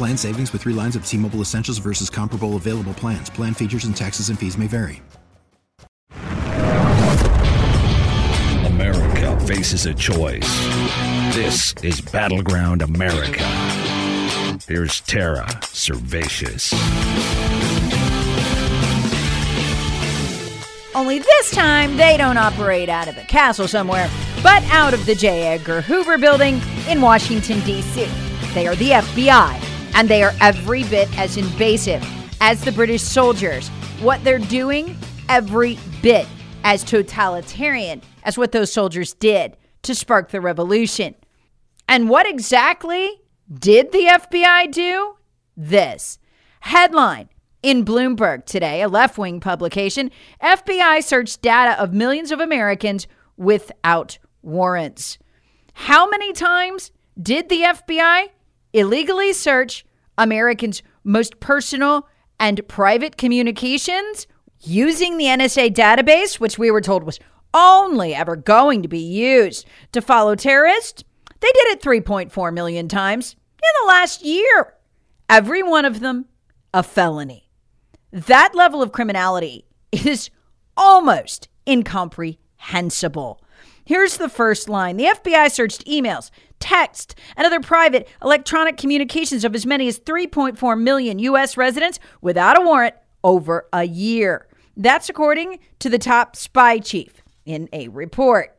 Plan savings with three lines of T Mobile Essentials versus comparable available plans. Plan features and taxes and fees may vary. America faces a choice. This is Battleground America. Here's Tara Servatius. Only this time, they don't operate out of a castle somewhere, but out of the J. Edgar Hoover building in Washington, D.C. They are the FBI and they are every bit as invasive as the British soldiers. What they're doing, every bit as totalitarian as what those soldiers did to spark the revolution. And what exactly did the FBI do? This headline in Bloomberg today, a left wing publication FBI searched data of millions of Americans without warrants. How many times did the FBI illegally search Americans' most personal and private communications using the NSA database, which we were told was only ever going to be used to follow terrorists. They did it 3.4 million times in the last year. Every one of them a felony. That level of criminality is almost incomprehensible. Here's the first line The FBI searched emails, text, and other private electronic communications of as many as 3.4 million U.S. residents without a warrant over a year. That's according to the top spy chief in a report.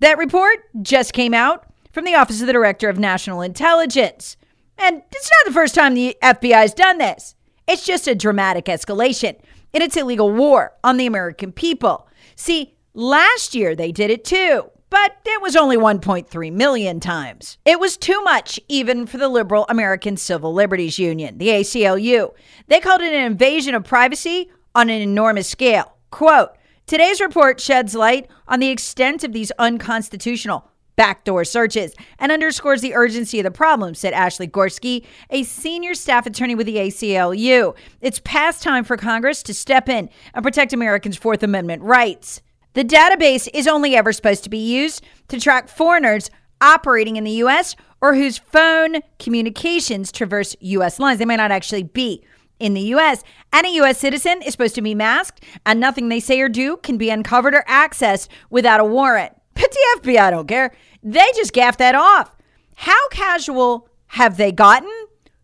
That report just came out from the Office of the Director of National Intelligence. And it's not the first time the FBI has done this. It's just a dramatic escalation in its illegal war on the American people. See, Last year they did it too, but it was only 1.3 million times. It was too much even for the liberal American Civil Liberties Union, the ACLU. They called it an invasion of privacy on an enormous scale. Quote, Today's report sheds light on the extent of these unconstitutional backdoor searches and underscores the urgency of the problem, said Ashley Gorski, a senior staff attorney with the ACLU. It's past time for Congress to step in and protect Americans' Fourth Amendment rights. The database is only ever supposed to be used to track foreigners operating in the U.S. or whose phone communications traverse U.S. lines. They may not actually be in the U.S. Any U.S. citizen is supposed to be masked, and nothing they say or do can be uncovered or accessed without a warrant. But the FBI don't care. They just gaff that off. How casual have they gotten?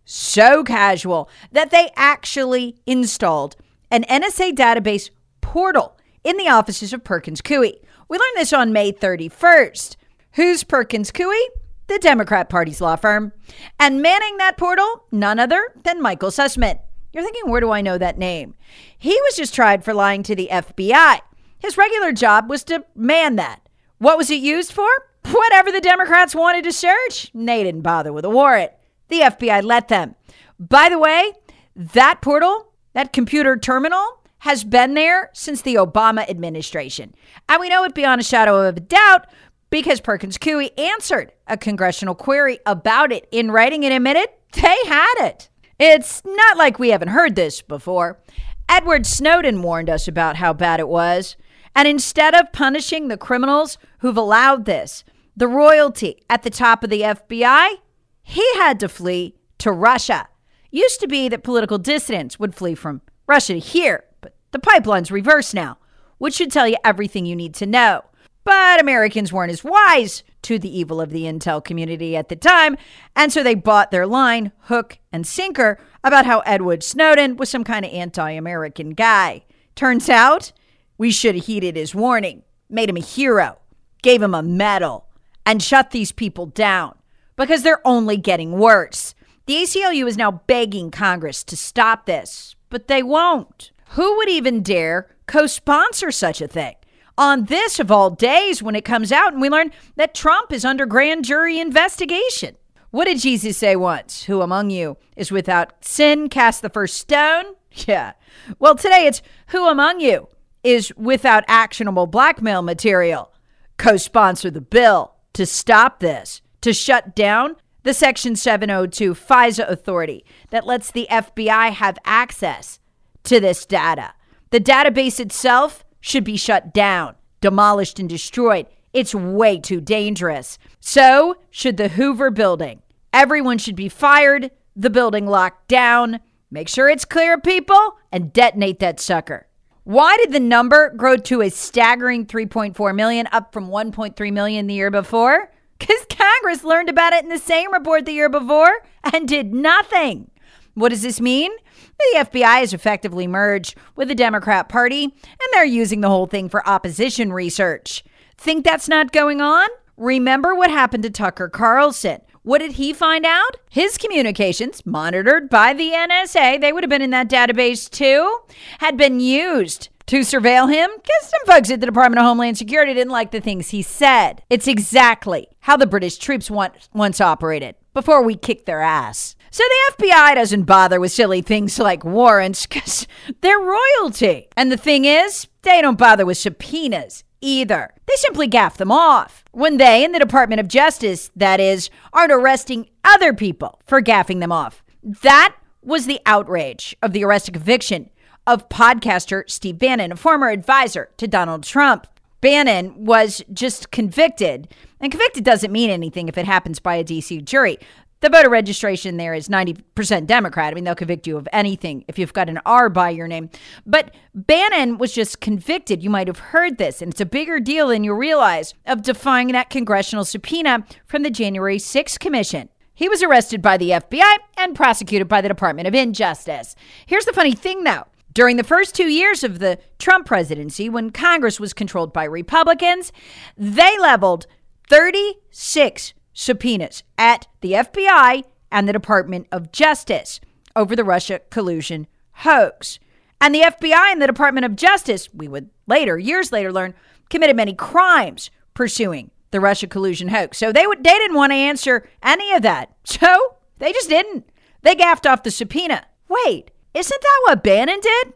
So casual that they actually installed an NSA database portal in the offices of Perkins Coie. We learned this on May 31st. Who's Perkins Coie? The Democrat Party's law firm. And manning that portal, none other than Michael Sussman. You're thinking, where do I know that name? He was just tried for lying to the FBI. His regular job was to man that. What was it used for? Whatever the Democrats wanted to search. They didn't bother with a warrant. The FBI let them. By the way, that portal, that computer terminal, has been there since the Obama administration. And we know it beyond a shadow of a doubt because Perkins Coie answered a congressional query about it in writing and admitted they had it. It's not like we haven't heard this before. Edward Snowden warned us about how bad it was. And instead of punishing the criminals who've allowed this, the royalty at the top of the FBI, he had to flee to Russia. Used to be that political dissidents would flee from Russia to here. The pipeline's reversed now, which should tell you everything you need to know. But Americans weren't as wise to the evil of the intel community at the time, and so they bought their line, hook, and sinker about how Edward Snowden was some kind of anti American guy. Turns out, we should have heeded his warning, made him a hero, gave him a medal, and shut these people down because they're only getting worse. The ACLU is now begging Congress to stop this, but they won't. Who would even dare co sponsor such a thing? On this, of all days, when it comes out and we learn that Trump is under grand jury investigation. What did Jesus say once? Who among you is without sin cast the first stone? Yeah. Well, today it's who among you is without actionable blackmail material? Co sponsor the bill to stop this, to shut down the Section 702 FISA authority that lets the FBI have access to this data. The database itself should be shut down, demolished, and destroyed. It's way too dangerous. So should the Hoover building. Everyone should be fired, the building locked down. Make sure it's clear, people, and detonate that sucker. Why did the number grow to a staggering 3.4 million, up from 1.3 million the year before? Because Congress learned about it in the same report the year before and did nothing. What does this mean? The FBI has effectively merged with the Democrat Party, and they're using the whole thing for opposition research. Think that's not going on? Remember what happened to Tucker Carlson. What did he find out? His communications, monitored by the NSA, they would have been in that database too, had been used to surveil him because some folks at the Department of Homeland Security didn't like the things he said. It's exactly how the British troops want, once operated before we kicked their ass. So the FBI doesn't bother with silly things like warrants because they're royalty. And the thing is, they don't bother with subpoenas either. They simply gaff them off. When they, in the Department of Justice, that is, aren't arresting other people for gaffing them off. That was the outrage of the arrest and conviction of podcaster Steve Bannon, a former advisor to Donald Trump. Bannon was just convicted, and convicted doesn't mean anything if it happens by a DC jury. The voter registration there is 90% Democrat. I mean, they'll convict you of anything if you've got an R by your name. But Bannon was just convicted. You might have heard this, and it's a bigger deal than you realize of defying that congressional subpoena from the January 6th Commission. He was arrested by the FBI and prosecuted by the Department of Injustice. Here's the funny thing, though. During the first two years of the Trump presidency, when Congress was controlled by Republicans, they leveled 36 subpoenas at the FBI and the Department of Justice over the Russia collusion hoax. And the FBI and the Department of Justice, we would later, years later, learn, committed many crimes pursuing the Russia collusion hoax. So they would they didn't want to answer any of that. So they just didn't. They gaffed off the subpoena. Wait, isn't that what Bannon did?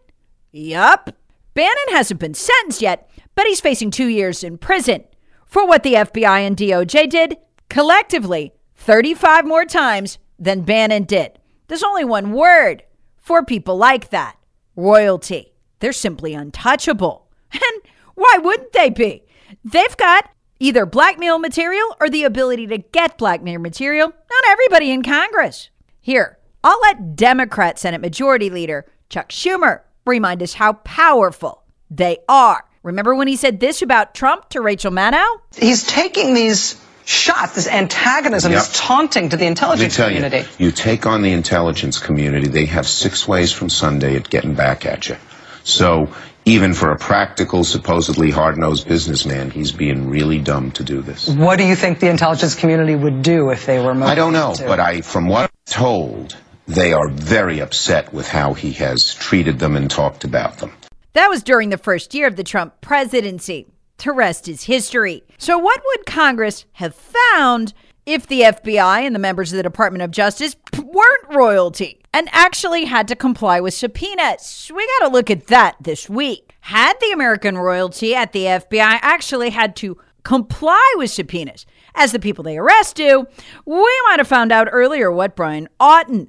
Yup. Bannon hasn't been sentenced yet, but he's facing two years in prison for what the FBI and DOJ did collectively 35 more times than Bannon did. There's only one word for people like that royalty. They're simply untouchable. And why wouldn't they be? They've got either blackmail material or the ability to get blackmail material. Not everybody in Congress. Here, I'll let Democrat Senate Majority Leader Chuck Schumer remind us how powerful they are. Remember when he said this about Trump to Rachel Maddow? He's taking these shots, this antagonism, yep. this taunting to the intelligence community. You, you take on the intelligence community, they have six ways from Sunday at getting back at you. So even for a practical, supposedly hard-nosed businessman, he's being really dumb to do this. What do you think the intelligence community would do if they were motivated? I don't know, to? but I, from what I'm told, they are very upset with how he has treated them and talked about them. That was during the first year of the Trump presidency. To rest is history. So, what would Congress have found if the FBI and the members of the Department of Justice weren't royalty and actually had to comply with subpoenas? We got to look at that this week. Had the American royalty at the FBI actually had to comply with subpoenas, as the people they arrest do, we might have found out earlier what Brian Auten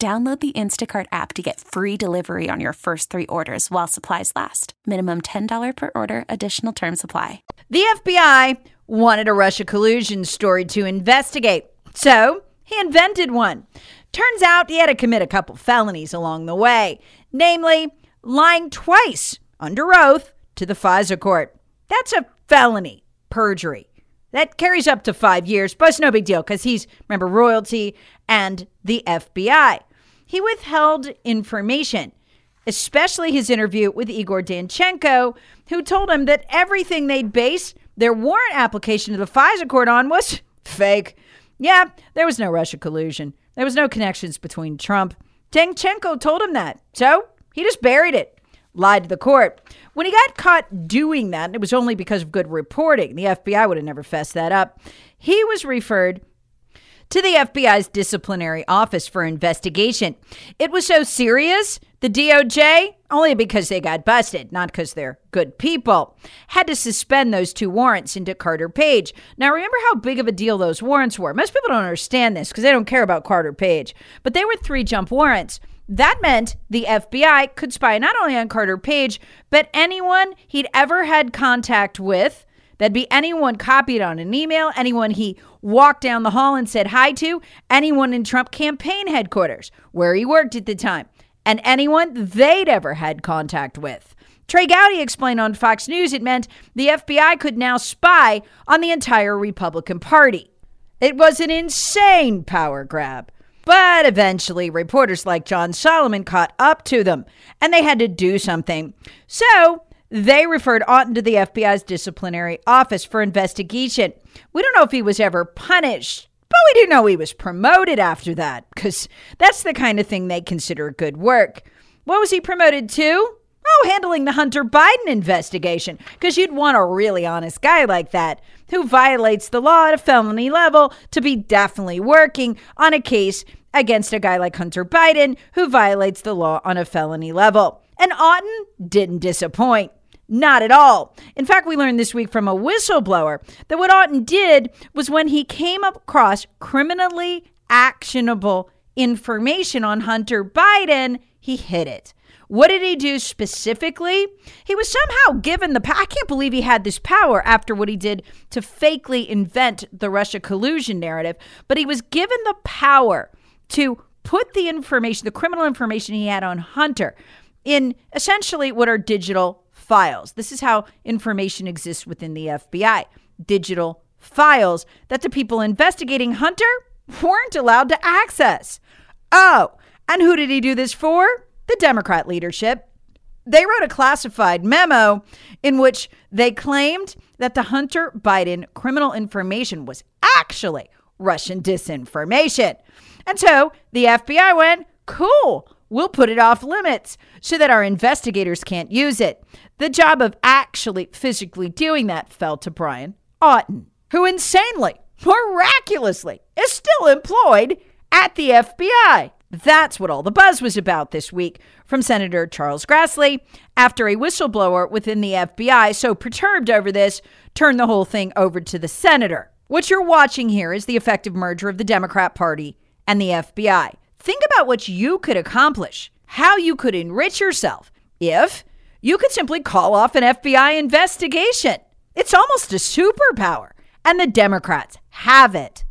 Download the Instacart app to get free delivery on your first three orders while supplies last. Minimum $10 per order, additional term supply. The FBI wanted a Russia collusion story to investigate, so he invented one. Turns out he had to commit a couple felonies along the way, namely lying twice under oath to the FISA court. That's a felony, perjury. That carries up to five years, but it's no big deal because he's, remember, royalty and the FBI he withheld information, especially his interview with Igor Danchenko, who told him that everything they'd base their warrant application to the FISA court on was fake. Yeah, there was no Russia collusion. There was no connections between Trump. Danchenko told him that. So he just buried it, lied to the court. When he got caught doing that, and it was only because of good reporting, the FBI would have never fessed that up, he was referred to the FBI's disciplinary office for investigation. It was so serious, the DOJ, only because they got busted, not because they're good people, had to suspend those two warrants into Carter Page. Now, remember how big of a deal those warrants were. Most people don't understand this because they don't care about Carter Page, but they were three jump warrants. That meant the FBI could spy not only on Carter Page, but anyone he'd ever had contact with That'd be anyone copied on an email, anyone he walked down the hall and said hi to, anyone in Trump campaign headquarters, where he worked at the time, and anyone they'd ever had contact with. Trey Gowdy explained on Fox News it meant the FBI could now spy on the entire Republican Party. It was an insane power grab. But eventually, reporters like John Solomon caught up to them and they had to do something. So they referred Auten to the FBI's disciplinary office for investigation. We don't know if he was ever punished, but we do know he was promoted after that, because that's the kind of thing they consider good work. What was he promoted to? Oh, handling the Hunter Biden investigation, because you'd want a really honest guy like that who violates the law at a felony level to be definitely working on a case against a guy like Hunter Biden who violates the law on a felony level. And Auten didn't disappoint. Not at all. In fact, we learned this week from a whistleblower that what Auten did was when he came across criminally actionable information on Hunter Biden, he hid it. What did he do specifically? He was somehow given the I can't believe he had this power after what he did to fakely invent the Russia collusion narrative, but he was given the power to put the information, the criminal information he had on Hunter, in essentially what are digital files. This is how information exists within the FBI digital files that the people investigating Hunter weren't allowed to access. Oh, and who did he do this for? The Democrat leadership. They wrote a classified memo in which they claimed that the Hunter Biden criminal information was actually Russian disinformation. And so the FBI went, cool, we'll put it off limits so that our investigators can't use it. The job of actually physically doing that fell to Brian Auten, who insanely, miraculously, is still employed at the FBI. That's what all the buzz was about this week from Senator Charles Grassley after a whistleblower within the FBI, so perturbed over this, turned the whole thing over to the senator. What you're watching here is the effective merger of the Democrat Party and the FBI. Think about what you could accomplish, how you could enrich yourself if you could simply call off an FBI investigation. It's almost a superpower, and the Democrats have it.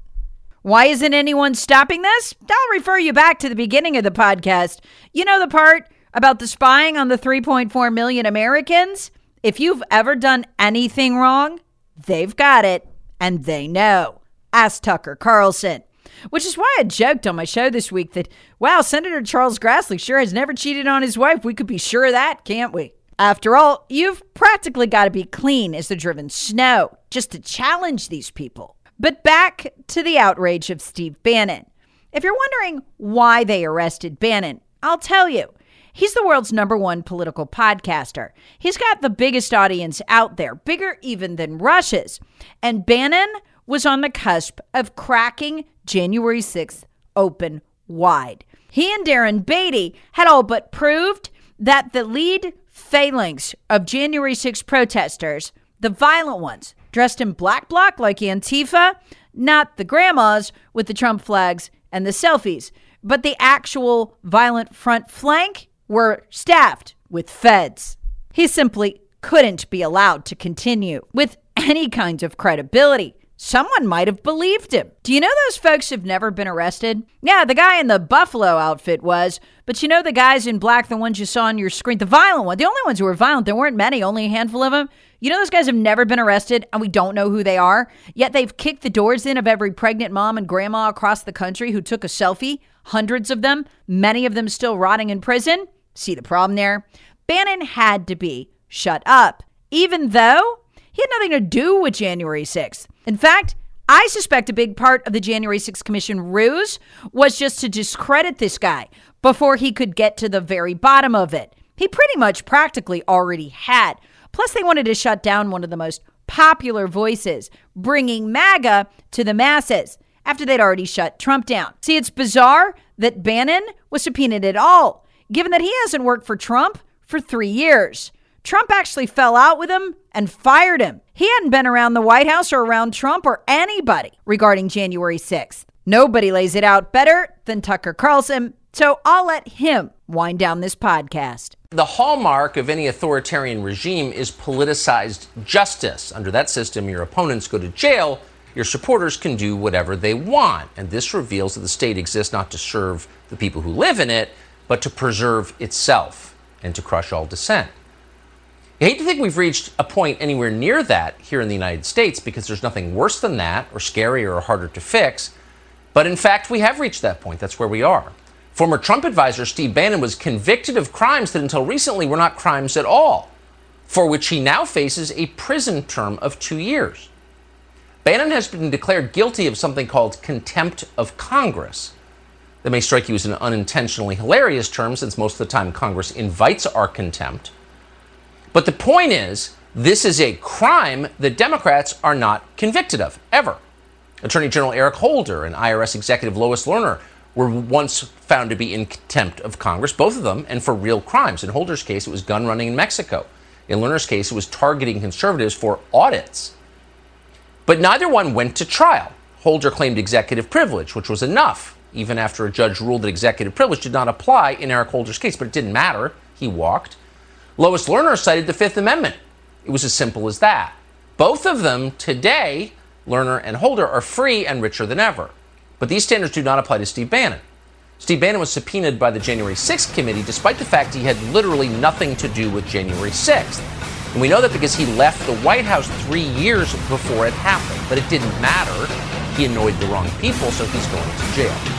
Why isn't anyone stopping this? I'll refer you back to the beginning of the podcast. You know the part about the spying on the 3.4 million Americans? If you've ever done anything wrong, they've got it and they know. Ask Tucker Carlson. Which is why I joked on my show this week that, wow, Senator Charles Grassley sure has never cheated on his wife. We could be sure of that, can't we? After all, you've practically got to be clean as the driven snow just to challenge these people. But back to the outrage of Steve Bannon. If you're wondering why they arrested Bannon, I'll tell you. He's the world's number one political podcaster. He's got the biggest audience out there, bigger even than Russia's. And Bannon was on the cusp of cracking January 6th open wide. He and Darren Beattie had all but proved that the lead phalanx of January 6 protesters, the violent ones, dressed in black bloc like Antifa, not the grandmas with the Trump flags and the selfies, but the actual violent front flank were staffed with feds. He simply couldn't be allowed to continue with any kind of credibility. Someone might have believed him. Do you know those folks have never been arrested? Yeah, the guy in the buffalo outfit was, but you know the guys in black, the ones you saw on your screen, the violent one, the only ones who were violent, there weren't many, only a handful of them. You know those guys have never been arrested and we don't know who they are, yet they've kicked the doors in of every pregnant mom and grandma across the country who took a selfie, hundreds of them, many of them still rotting in prison. See the problem there? Bannon had to be shut up, even though he had nothing to do with January 6th. In fact, I suspect a big part of the January 6th Commission ruse was just to discredit this guy before he could get to the very bottom of it. He pretty much practically already had. Plus, they wanted to shut down one of the most popular voices, bringing MAGA to the masses after they'd already shut Trump down. See, it's bizarre that Bannon was subpoenaed at all, given that he hasn't worked for Trump for three years. Trump actually fell out with him and fired him. He hadn't been around the White House or around Trump or anybody regarding January 6th. Nobody lays it out better than Tucker Carlson, so I'll let him wind down this podcast. The hallmark of any authoritarian regime is politicized justice. Under that system, your opponents go to jail, your supporters can do whatever they want. And this reveals that the state exists not to serve the people who live in it, but to preserve itself and to crush all dissent. I hate to think we've reached a point anywhere near that here in the United States because there's nothing worse than that, or scarier, or harder to fix. But in fact, we have reached that point. That's where we are. Former Trump advisor Steve Bannon was convicted of crimes that until recently were not crimes at all, for which he now faces a prison term of two years. Bannon has been declared guilty of something called contempt of Congress. That may strike you as an unintentionally hilarious term, since most of the time Congress invites our contempt. But the point is, this is a crime that Democrats are not convicted of, ever. Attorney General Eric Holder and IRS Executive Lois Lerner were once found to be in contempt of Congress, both of them, and for real crimes. In Holder's case, it was gun running in Mexico. In Lerner's case, it was targeting conservatives for audits. But neither one went to trial. Holder claimed executive privilege, which was enough, even after a judge ruled that executive privilege did not apply in Eric Holder's case. But it didn't matter. He walked. Lois Lerner cited the Fifth Amendment. It was as simple as that. Both of them today, Lerner and Holder, are free and richer than ever. But these standards do not apply to Steve Bannon. Steve Bannon was subpoenaed by the January 6th committee despite the fact he had literally nothing to do with January 6th. And we know that because he left the White House three years before it happened. But it didn't matter. He annoyed the wrong people, so he's going to jail.